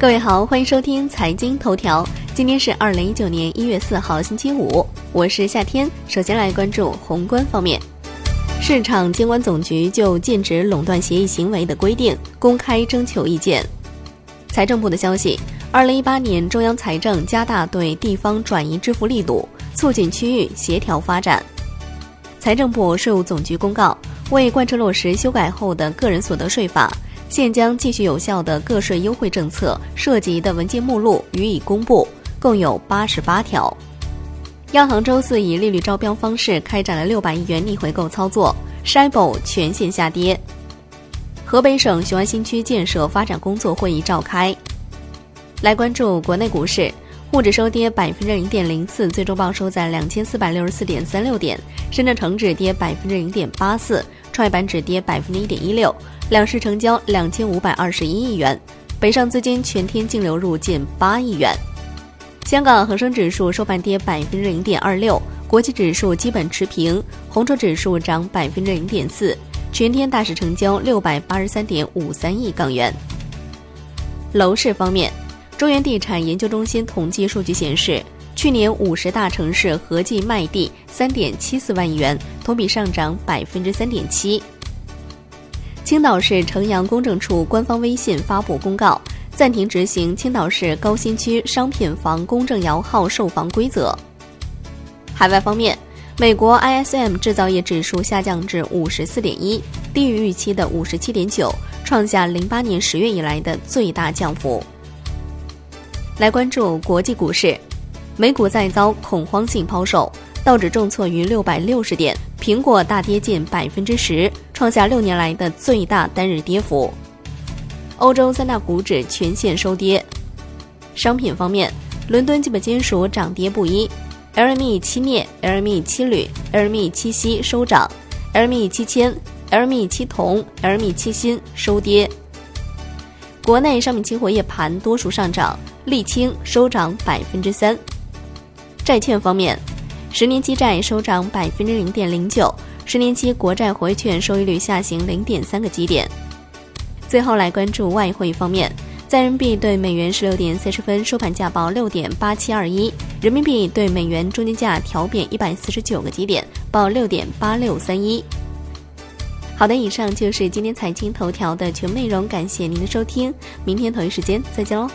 各位好，欢迎收听财经头条。今天是二零一九年一月四号，星期五，我是夏天。首先来关注宏观方面，市场监管总局就禁止垄断协议行为的规定公开征求意见。财政部的消息，二零一八年中央财政加大对地方转移支付力度，促进区域协调发展。财政部、税务总局公告，为贯彻落实修改后的个人所得税法。现将继续有效的个税优惠政策涉及的文件目录予以公布，共有八十八条。央行周四以利率招标方式开展了六百亿元逆回购操作，SHIBO 全线下跌。河北省雄安新区建设发展工作会议召开。来关注国内股市，沪指收跌百分之零点零四，最终报收在两千四百六十四点三六点；深圳成指跌百分之零点八四，创业板指跌百分之一点一六。两市成交两千五百二十一亿元，北上资金全天净流入近八亿元。香港恒生指数收盘跌百分之零点二六，国际指数基本持平，红筹指数涨百分之零点四，全天大市成交六百八十三点五三亿港元。楼市方面，中原地产研究中心统计数据显示，去年五十大城市合计卖地三点七四万亿元，同比上涨百分之三点七。青岛市城阳公证处官方微信发布公告，暂停执行青岛市高新区商品房公证摇号售房规则。海外方面，美国 ISM 制造业指数下降至五十四点一，低于预期的五十七点九，创下零八年十月以来的最大降幅。来关注国际股市，美股再遭恐慌性抛售，道指重挫逾六百六十点。苹果大跌近百分之十，创下六年来的最大单日跌幅。欧洲三大股指全线收跌。商品方面，伦敦基本金属涨跌不一，LME 七镍、LME 七铝、LME 七锡收涨，LME 七铅、LME 七铜、LME 七锌收跌。国内商品期货夜盘多数上涨，沥青收涨百分之三。债券方面。十年期债收涨百分之零点零九，十年期国债活跃券收益率下行零点三个基点。最后来关注外汇方面，在人民币对美元十六点四十分收盘价报六点八七二一，人民币对美元中间价调贬一百四十九个基点，报六点八六三一。好的，以上就是今天财经头条的全部内容，感谢您的收听，明天同一时间再见喽。